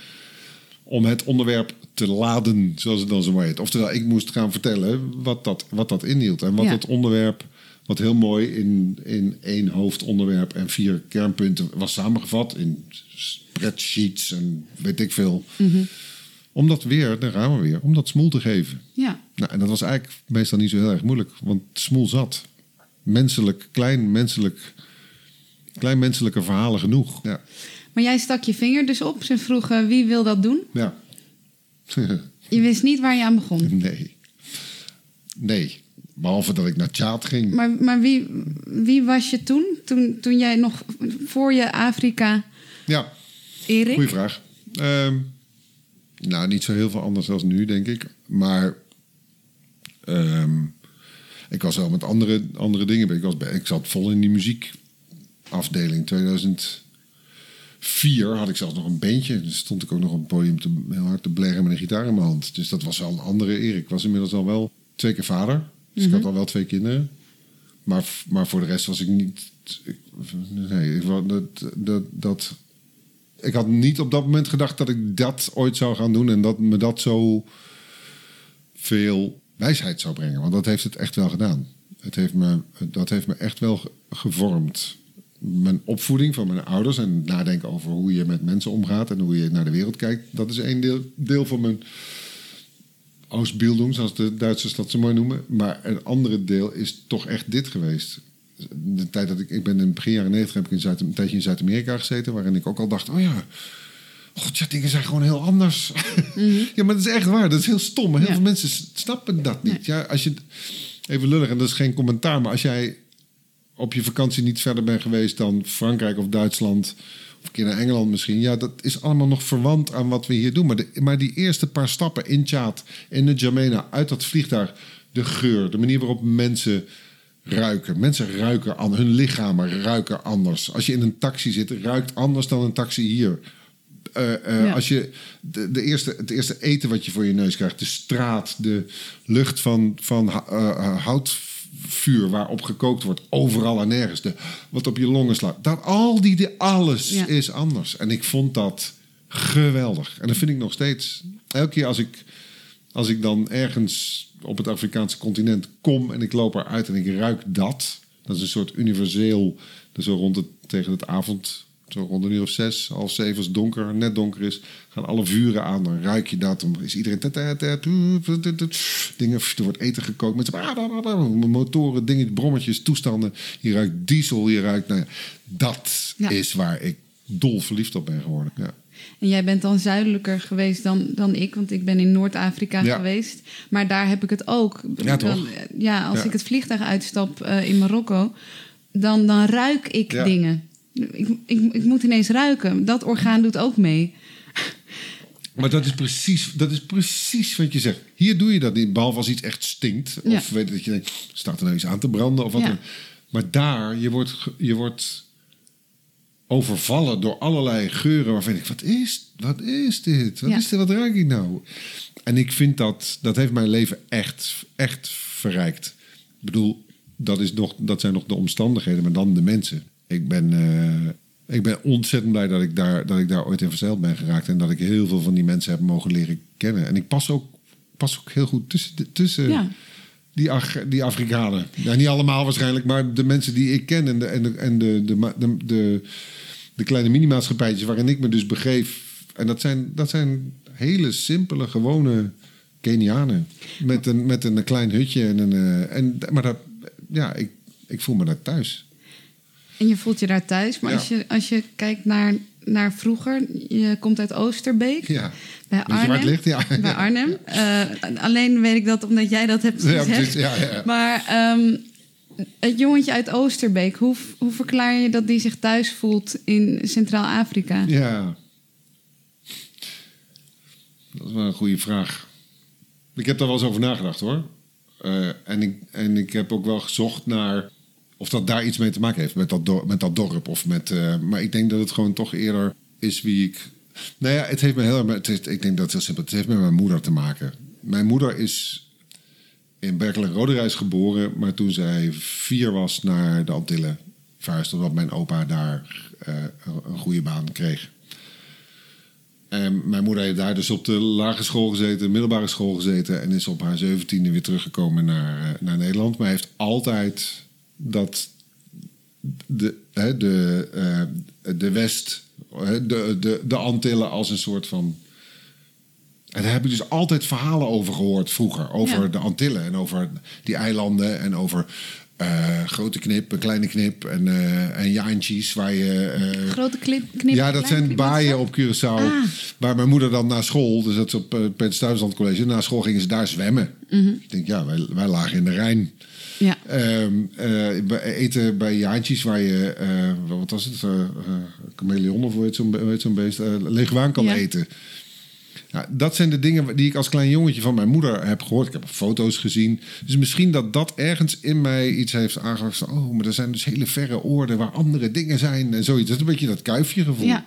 om het onderwerp te laden, zoals het dan zo heet. Oftewel, ik moest gaan vertellen wat dat, wat dat inhield... en wat het onderwerp wat heel mooi in, in één hoofdonderwerp en vier kernpunten was samengevat. In spreadsheets en weet ik veel. Mm Om dat weer, daar gaan we weer, om dat smoel te geven. Ja. Nou, en dat was eigenlijk meestal niet zo heel erg moeilijk, want smoel zat. Menselijk, klein menselijk, klein menselijke verhalen genoeg. Ja. Maar jij stak je vinger dus op. Ze vroegen wie wil dat doen? Ja. (laughs) je wist niet waar je aan begon? Nee. Nee. Behalve dat ik naar Tjaat ging. Maar, maar wie, wie was je toen? toen? Toen jij nog voor je Afrika. Ja, Erik? Goeie vraag. Ehm, nou, niet zo heel veel anders dan nu, denk ik. Maar ehm, ik was wel met andere, andere dingen. Ik, was bij, ik zat vol in die muziekafdeling 2004 vier had ik zelfs nog een bandje. Dus stond ik ook nog op een podium te, heel hard te blerren met een gitaar in mijn hand. Dus dat was wel een andere Erik. Ik was inmiddels al wel twee keer vader. Dus ik had al wel twee kinderen. Maar, maar voor de rest was ik niet... Ik, nee, ik, dat, dat, dat, ik had niet op dat moment gedacht dat ik dat ooit zou gaan doen. En dat me dat zo veel wijsheid zou brengen. Want dat heeft het echt wel gedaan. Het heeft me, dat heeft me echt wel gevormd. Mijn opvoeding van mijn ouders en nadenken over hoe je met mensen omgaat en hoe je naar de wereld kijkt, dat is één deel, deel van mijn Ausbildung, zoals de Duitsers dat zo mooi noemen. Maar een andere deel is toch echt dit geweest. De tijd dat ik, ik ben in begin jaren 90 heb ik in Zuid, een tijdje in Zuid-Amerika gezeten, waarin ik ook al dacht: oh ja, God, ja, dingen zijn gewoon heel anders. Mhm. (laughs) ja, maar dat is echt waar. Dat is heel stom. Heel veel mensen snappen dat niet. Ja, als je, even lullig, en dat is geen commentaar, maar als jij op je vakantie niet verder bent geweest dan Frankrijk of Duitsland, een keer naar Engeland misschien, ja, dat is allemaal nog verwant aan wat we hier doen. Maar, de, maar die eerste paar stappen in Tjaat, in de Jamena, uit dat vliegtuig, de geur, de manier waarop mensen ruiken. Mensen ruiken aan hun lichamen ruiken anders. Als je in een taxi zit, ruikt anders dan een taxi hier. Uh, Als je de, de, eerste, het eerste eten wat je voor je neus krijgt, de straat, de lucht van, van uh, houtvuur waarop gekookt wordt, overal en nergens, de, wat op je longen slaat. Dat, al die, die alles is anders. En ik vond dat geweldig. En dat vind ik nog steeds. Elke keer als ik, als ik dan ergens op het Afrikaanse continent kom en ik loop eruit en ik ruik dat. Dat is een soort universeel, dus zo rond het, tegen het avond zo rond een uur of zes, half zeven als het donker, net donker is, gaan alle vuren aan. Dan ruik je dat. Dan is iedereen... Dingen, er wordt eten gekookt met motoren, dingen, brommetjes, toestanden. Je ruikt diesel, je ruikt... Nou ja, dat is waar ik dol verliefd op ben geworden. Ja. En jij bent dan zuidelijker geweest dan, dan ik, want ik ben in Noord-Afrika geweest. Maar daar heb ik het ook. Ja, toch? ja als ik het vliegtuig uitstap uh, in Marokko, dan, dan ruik ik dingen. Ik, ik, ik moet ineens ruiken. Dat orgaan doet ook mee. Maar dat is, precies, dat is precies wat je zegt. Hier doe je dat niet, behalve als iets echt stinkt. Of weet dat je denkt, staat er nou iets aan te branden of wat ja. Maar daar, je wordt, je wordt overvallen door allerlei geuren waarvan ik, wat is, wat is dit? Wat is dit? Wat ruik ik nou? En ik vind dat, dat heeft mijn leven echt, echt verrijkt. Ik bedoel, dat, is nog, dat zijn nog de omstandigheden, maar dan de mensen ik ben, uh, ik ben ontzettend blij dat ik, daar, dat ik daar ooit in verzeild ben geraakt. En dat ik heel veel van die mensen heb mogen leren kennen. En ik pas ook, pas ook heel goed tussen, tussen die, die Afrikanen. Ja, niet allemaal waarschijnlijk, maar de mensen die ik ken. En de, en de, en de, de, de, de, kleine minimaatschappijtjes waarin ik me dus begeef. En dat zijn, dat zijn hele simpele, gewone Kenianen. Met een, met een klein hutje. En een, uh, en, maar dat, ja, ik, ik voel me daar thuis. En je voelt je daar thuis. Maar als, je, als je kijkt naar, naar vroeger, je komt uit Oosterbeek. Ja. Bij Arnhem. Ligt, ja. Bij (laughs) Arnhem. Uh, alleen weet ik dat omdat jij dat hebt gezegd. Ja, precies, ja, ja. Maar um, het jongetje uit Oosterbeek, hoe, hoe verklaar je dat die zich thuis voelt in Centraal-Afrika? Ja. Dat is wel een goede vraag. Ik heb daar wel eens over nagedacht hoor. Uh, en, ik, en ik heb ook wel gezocht naar of dat daar iets mee te maken heeft met dat, dorp, met dat dorp. Of met, uh, maar ik denk dat het gewoon toch eerder is wie ik. Nou ja, het heeft me heel erg. Ik denk dat het heel simpel Het heeft met mijn moeder te maken. Mijn moeder is in Berkeley Roderijs geboren. Maar toen zij vier was naar de Antillen verhuisd. Omdat mijn opa daar uh, een goede baan kreeg. En mijn moeder heeft daar dus op de lagere school gezeten, middelbare school gezeten. En is op haar zeventiende weer teruggekomen naar, uh, naar Nederland. Maar heeft altijd dat de, hè, de, uh, de West, de, de, de Antillen als een soort van. En daar heb ik dus altijd verhalen over gehoord vroeger. Over de Antillen en over die eilanden en over uh, grote knip, een kleine knip en, uh, en jaantjes waar je... Uh, grote knip, knip Ja, dat zijn baaien op Curaçao. Ah. Waar mijn moeder dan naar school, dus dat is op uh, Peter College, na school gingen ze daar zwemmen. Mm -hmm. Ik denk, ja, wij, wij lagen in de Rijn. Ja. Um, uh, eten bij Jaantjes waar je, uh, wat was het, uh, chameleon of hoe heet zo'n zo beest, leguaan kan ja. eten. Nou, dat zijn de dingen die ik als klein jongetje van mijn moeder heb gehoord. Ik heb foto's gezien. Dus misschien dat dat ergens in mij iets heeft aangebracht. Oh, maar er zijn dus hele verre oorden waar andere dingen zijn en zoiets. Dat is een beetje dat kuifje gevoel. Ja.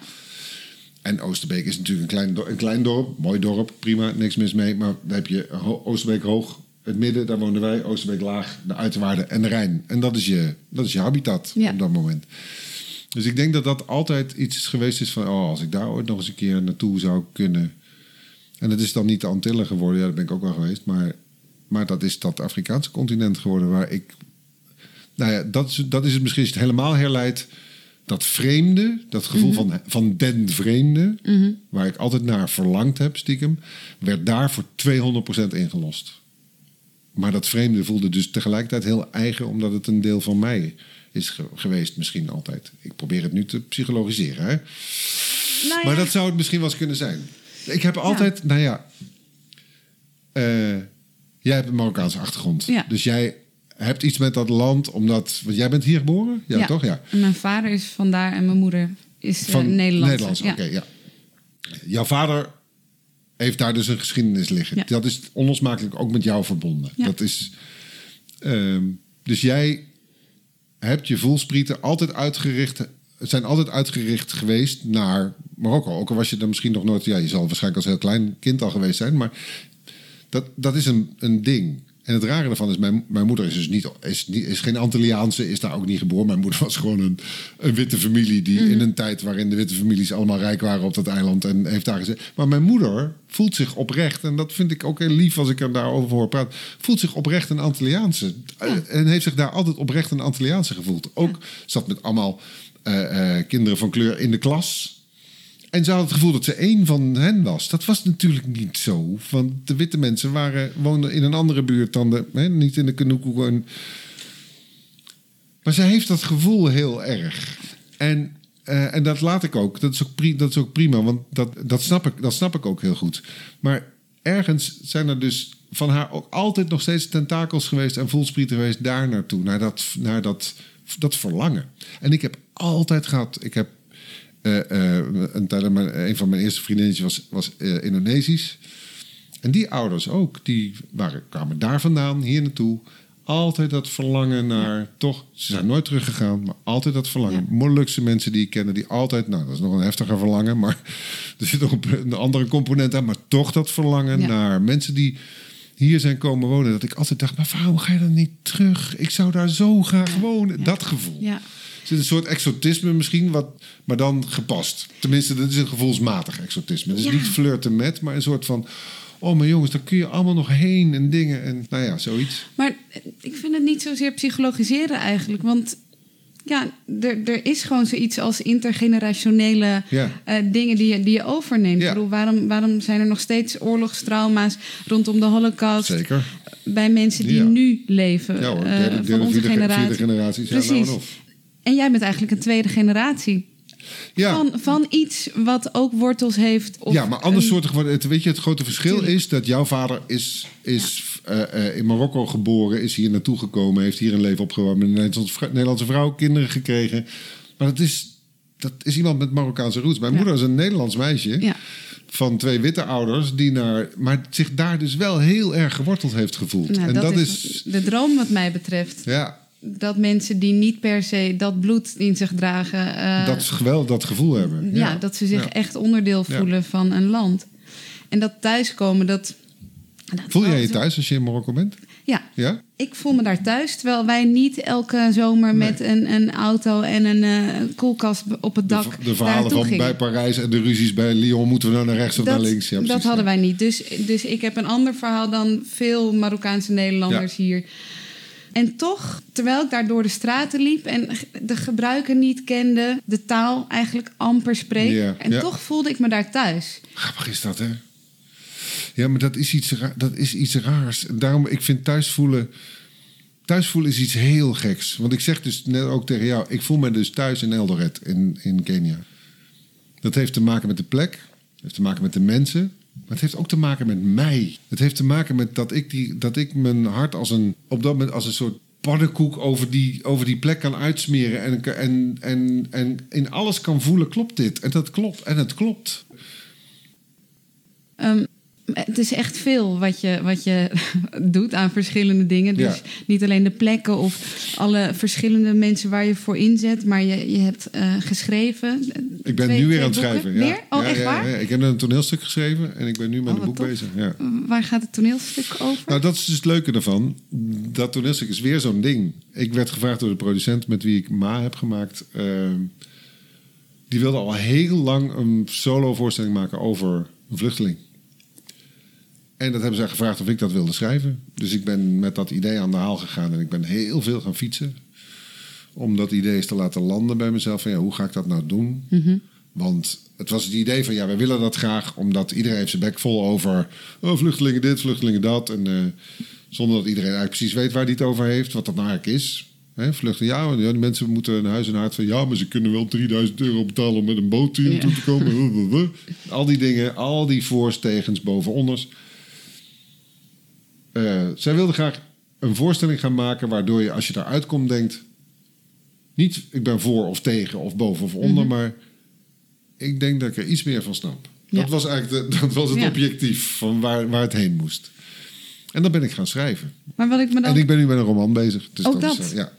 En Oosterbeek is natuurlijk een klein, een klein dorp, mooi dorp, prima, niks mis mee. Maar dan heb je Oosterbeek hoog, het midden, daar wonen wij, Oosterbeek laag, de uiterwaarden en de Rijn. En dat is je, dat is je habitat op dat moment. Dus ik denk dat dat altijd iets geweest is van, oh, als ik daar ooit nog eens een keer naartoe zou kunnen. En het is dan niet de Antillen geworden, ja, daar ben ik ook wel geweest. Maar, maar dat is dat Afrikaanse continent geworden waar ik. Nou ja, dat is, dat is het misschien als het helemaal herleidt. Dat vreemde, dat gevoel mhm. van, van den vreemde, mhm. waar ik altijd naar verlangd heb, stiekem, werd daar voor 200% ingelost. Maar dat vreemde voelde dus tegelijkertijd heel eigen, omdat het een deel van mij is geweest, misschien altijd. Ik probeer het nu te psychologiseren. Hè? Nou ja. Maar dat zou het misschien wel eens kunnen zijn. Ik heb altijd, nou ja, uh, jij hebt een Marokkaanse achtergrond. Ja. Dus jij hebt iets met dat land, omdat. Want jij bent hier geboren? Ja, toch? Ja. mijn vader is vandaar en mijn moeder is uh, van Nederlands. oké, ja. Jouw vader heeft daar dus een geschiedenis liggen. Dat is onlosmakelijk ook met jou verbonden. Dat is. Uh, dus jij hebt je voelsprieten altijd uitgericht, zijn altijd uitgericht geweest naar Marokko. Ook al was je dan misschien nog nooit, ja, je zal waarschijnlijk als heel klein kind al geweest zijn, maar dat, dat is een, een ding. En het rare daarvan is, mijn, mijn moeder is dus niet, is, niet, is geen Antilliaanse, is daar ook niet geboren. Mijn moeder was gewoon een, een witte familie die mhm. in een tijd waarin de witte families allemaal rijk waren op dat eiland en heeft daar gezet. Maar mijn moeder voelt zich oprecht, en dat vind ik ook heel lief als ik er daarover hoor praten, voelt zich oprecht een Antilliaanse. En heeft zich daar altijd oprecht een Antilliaanse gevoeld. Ook zat met allemaal uh, uh, kinderen van kleur in de klas. En ze had het gevoel dat ze één van hen was. Dat was natuurlijk niet zo. Want de witte mensen waren, woonden in een andere buurt dan de. Hè, niet in de Kanoekoe. Maar ze heeft dat gevoel heel erg. En, uh, en dat laat ik ook. Dat is ook, pri dat is ook prima, want dat, dat, snap ik, dat snap ik ook heel goed. Maar ergens zijn er dus van haar ook altijd nog steeds tentakels geweest en voelsprieten geweest daar naartoe. Naar dat, naar dat, dat verlangen. En ik heb altijd gehad. Ik heb een, een van mijn eerste vriendinnetjes was, was uh, Indonesisch. En die ouders ook, die waren, kwamen daar vandaan, hier naartoe. Altijd dat verlangen naar, toch, ze zijn nooit teruggegaan, maar altijd dat verlangen. Ja. Molukse mensen die ik kende, die altijd, nou dat is nog een heftiger verlangen, maar (laughs) er zit nog een andere component aan, maar toch dat verlangen naar mensen die hier zijn komen wonen. Dat ik altijd dacht, maar waarom ga je dan niet terug? Ik zou daar zo graag wonen. Dat gevoel. Ja zit een soort exotisme misschien, wat, maar dan gepast. Tenminste, dat is een gevoelsmatig exotisme. Het is niet flirten met, maar een soort van... Oh, maar jongens, daar kun je allemaal nog heen en dingen. En nou ja, zoiets. Maar ik vind het niet zozeer psychologiseren eigenlijk. Want ja, er, er is gewoon zoiets als intergenerationele uh, dingen die je, die je overneemt. Ja. Bedoel, waarom, waarom zijn er nog steeds oorlogstrauma's rondom de Holocaust? Zeker. Bij mensen die nu leven. Ja hoor, derde, uh, derde, van onze vierde, generatie. Vierde generatie. Precies. En jij bent eigenlijk een tweede generatie. Ja. Van, van iets wat ook wortels heeft. ja, maar anders soortig. Weet je, het grote verschil is dat jouw vader is, is uh, in Marokko geboren, is hier naartoe gekomen, heeft hier een leven opgebouwd met een Nederlandse vrouw, kinderen gekregen. Maar dat is, dat is iemand met Marokkaanse roots. Mijn moeder is een Nederlands meisje. Ja. Van twee witte ouders, die naar, maar zich daar dus wel heel erg geworteld heeft gevoeld. Nou, en dat, is, is de droom, wat mij betreft. Ja, dat mensen die niet per se dat bloed in zich dragen. Uh, dat geweld, dat gevoel hebben. Ja, dat ze zich echt onderdeel voelen van een land. En dat thuiskomen, dat. Voel jij je thuis als je in Marokko bent? Ja. ja, ik voel me daar thuis. Terwijl wij niet elke zomer met een, een auto en een uh, koelkast op het dak. De, de verhalen van bij Parijs en de ruzies bij Lyon moeten we nou naar rechts of naar links. Ja, dat hadden wij niet. Dus, dus ik heb een ander verhaal dan veel Marokkaanse Nederlanders hier. En toch, terwijl ik daar door de straten liep en de gebruiken niet kende, de taal eigenlijk amper spreek. en toch voelde ik me daar thuis. Grappig is dat, hè? Ja, maar dat is iets, dat is iets raars. Daarom, ik vind thuisvoelen... Thuisvoelen is iets heel geks. Want ik zeg dus net ook tegen jou... ik voel me dus thuis in Eldoret in, in Kenia. Dat heeft te maken met de plek. Dat heeft te maken met de mensen. Maar het heeft ook te maken met mij. Het heeft te maken met dat ik, die, dat ik mijn hart als een, op dat moment als een soort paddenkoek over die, over die plek kan uitsmeren. En, en, en, en in alles kan voelen, klopt dit? En dat klopt. En het klopt. Ehm, het is echt veel wat je, wat je (laughs) doet aan verschillende dingen. Dus niet alleen de plekken of alle verschillende mensen waar je voor inzet, maar je, je hebt uh, geschreven. Ik ben nu weer aan het schrijven. Ja. Oh, echt waar? ik heb een toneelstuk geschreven en ik ben nu met oh, een boek bezig. Waar gaat het toneelstuk over? Nou, dat is dus het leuke ervan. Dat toneelstuk is weer zo'n ding. Ik werd gevraagd door de producent met wie ik Ma heb gemaakt. Uh, die wilde al heel lang een solo voorstelling maken over een vluchteling. En dat hebben ze gevraagd of ik dat wilde schrijven. Dus ik ben met dat idee aan de haal gegaan en ik ben heel veel gaan fietsen. Om dat idee eens te laten landen bij mezelf. Van, ja, hoe ga ik dat nou doen? Mhm. Want het was het idee van ja, wij willen dat graag, omdat iedereen heeft zijn bek vol over oh, vluchtelingen dit, vluchtelingen dat. En uh, zonder dat iedereen eigenlijk precies weet waar die het over heeft, wat dat nou eigenlijk is. Hè, vluchten, ja, ja, die mensen moeten een huis en hart van ja, maar ze kunnen wel 3000 euro betalen om met een boot hier naartoe te komen. (laughs) al die dingen, al die voorstegens, bovenonders. Uh, zij wilde graag een voorstelling gaan maken waardoor je, als je daaruit komt, denkt: niet ik ben voor of tegen of boven of onder, mhm. maar ik denk dat ik er iets meer van snap. Dat was eigenlijk de, (laughs) dat was het objectief van waar, waar het heen moest. En dan ben ik gaan schrijven. Maar wat ik me dan... En ik ben nu met een roman bezig. Dus ook dat? Is, ja.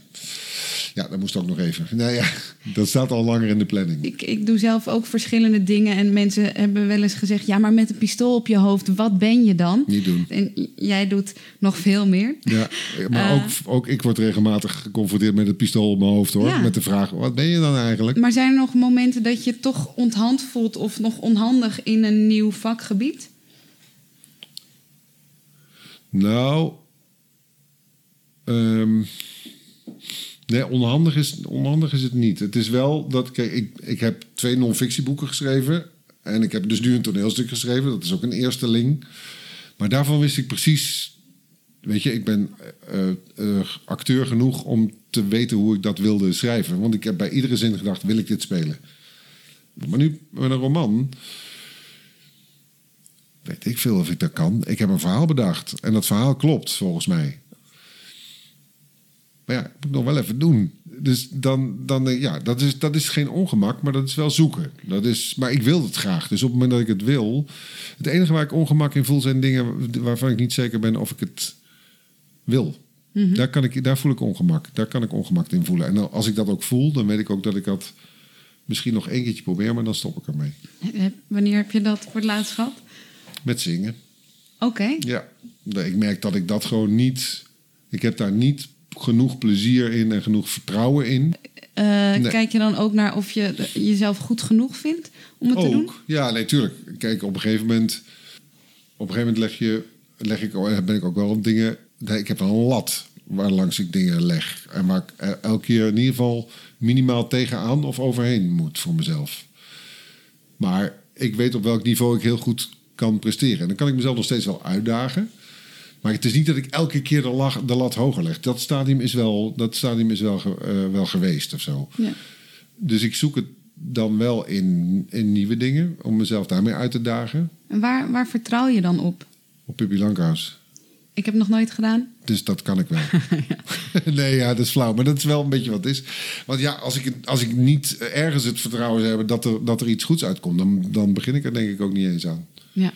Ja, dat moest ook nog even. Nou ja, dat staat al langer in de planning. Ik, ik doe zelf ook verschillende dingen. En mensen hebben wel eens gezegd: ja, maar met een pistool op je hoofd, wat ben je dan? Niet doen. En jij doet nog veel meer. Ja, maar ook, ook ik word regelmatig geconfronteerd met het pistool op mijn hoofd hoor. Met de vraag: wat ben je dan eigenlijk? Maar zijn er nog momenten dat je toch onthand voelt of nog onhandig in een nieuw vakgebied? Nou. Um, Nee, onhandig is, onhandig is het niet. Het is wel dat, ik, ik heb twee non-fictieboeken geschreven. En ik heb dus nu een toneelstuk geschreven. Dat is ook een eersteling. Maar daarvan wist ik precies. Weet je, ik ben uh, uh, acteur genoeg om te weten hoe ik dat wilde schrijven. Want ik heb bij iedere zin gedacht: wil ik dit spelen? Maar nu met een roman. Weet ik veel of ik dat kan. Ik heb een verhaal bedacht. En dat verhaal klopt volgens mij. Maar ja, ik moet nog wel even doen. Dus dan, dan ja, dat is, dat is geen ongemak, maar dat is wel zoeken. Dat is, maar ik wil het graag. Dus op het moment dat ik het wil. Het enige waar ik ongemak in voel zijn dingen waarvan ik niet zeker ben of ik het wil. Mhm. daar, kan ik, daar voel ik ongemak. Daar kan ik ongemak in voelen. En als ik dat ook voel, dan weet ik ook dat ik dat misschien nog één keertje probeer, maar dan stop ik ermee. Wanneer heb je dat voor het laatst gehad? Met zingen. Oké. Ja, ik merk dat ik dat gewoon niet. Ik heb daar niet genoeg plezier in en genoeg vertrouwen in. Uh, Kijk je dan ook naar of je jezelf goed genoeg vindt om het te doen? Ja, nee, tuurlijk. Kijk, op een gegeven moment, op een gegeven moment leg, je, leg ik, ben ik ook wel op dingen. Ik heb een lat waar langs ik dingen leg. En waar ik elke keer in ieder geval minimaal tegenaan of overheen moet voor mezelf. Maar ik weet op welk niveau ik heel goed kan presteren. En dan kan ik mezelf nog steeds wel uitdagen. Maar het is niet dat ik elke keer de, lat, de lat hoger leg. Dat stadium is wel, dat stadium is wel, uh, wel geweest of zo. Ja. Dus ik zoek het dan wel in, in nieuwe dingen om mezelf daarmee uit te dagen. En waar, waar vertrouw je dan op? Op Pippi Lankhuis. Ik heb nog nooit gedaan. Dus dat kan ik wel. (laughs) (laughs) nee, ja, dat is flauw. Maar dat is wel een beetje wat het is. Want ja, als ik, als ik niet ergens het vertrouwen heb dat er, dat er iets goeds uitkomt, dan, dan begin ik er denk ik ook niet eens aan. Ja.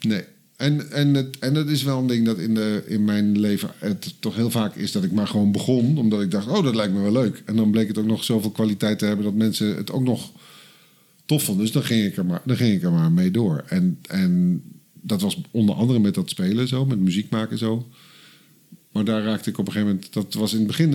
Nee. En, en, het, en het is wel een ding dat in, de, in mijn leven het toch heel vaak is dat ik maar gewoon begon. Omdat ik dacht, oh, dat lijkt me wel leuk. En dan bleek het ook nog zoveel kwaliteit te hebben dat mensen het ook nog tof vonden. Dus dan ging ik er maar, dan ging ik er maar mee door. En, en dat was onder andere met dat spelen zo, met muziek maken zo. Maar daar raakte ik op een gegeven moment, dat was in het begin.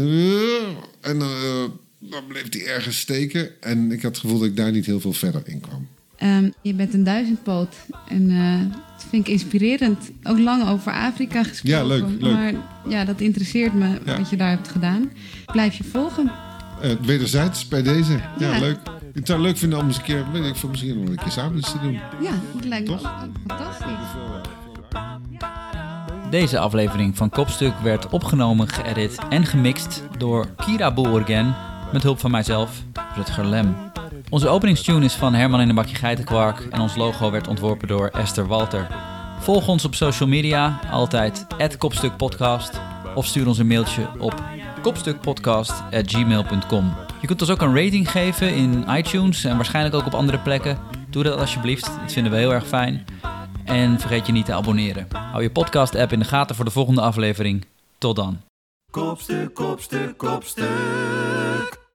en uh, dan bleef die ergens steken. En ik had het gevoel dat ik daar niet heel veel verder in kwam. Um, je bent een duizendpoot. En uh, dat vind ik inspirerend. Ook lang over Afrika gesproken. Ja, leuk. leuk. Maar ja, dat interesseert me wat je daar hebt gedaan. Blijf je volgen. Uh, wederzijds bij deze. Ja, ja, leuk. Ik zou het leuk vinden om eens een keer, weet ik veel, misschien nog een keer samen iets te doen. Ja, dat lijkt me fantastisch. Deze aflevering van Kopstuk werd opgenomen, geëdit en gemixt door Kira Boergen met hulp van mijzelf, Rutger Lem. Onze openingstune is van Herman in een bakje geitenkwark en ons logo werd ontworpen door Esther Walter. Volg ons op social media, altijd kopstukpodcast of stuur ons een mailtje op kopstukpodcast.gmail.com. Je kunt ons ook een rating geven in iTunes en waarschijnlijk ook op andere plekken. Doe dat alsjeblieft, dat vinden we heel erg fijn. En vergeet je niet te abonneren. Hou je podcast-app in de gaten voor de volgende aflevering. Tot dan. Kopstuk, kopstuk, kopstuk.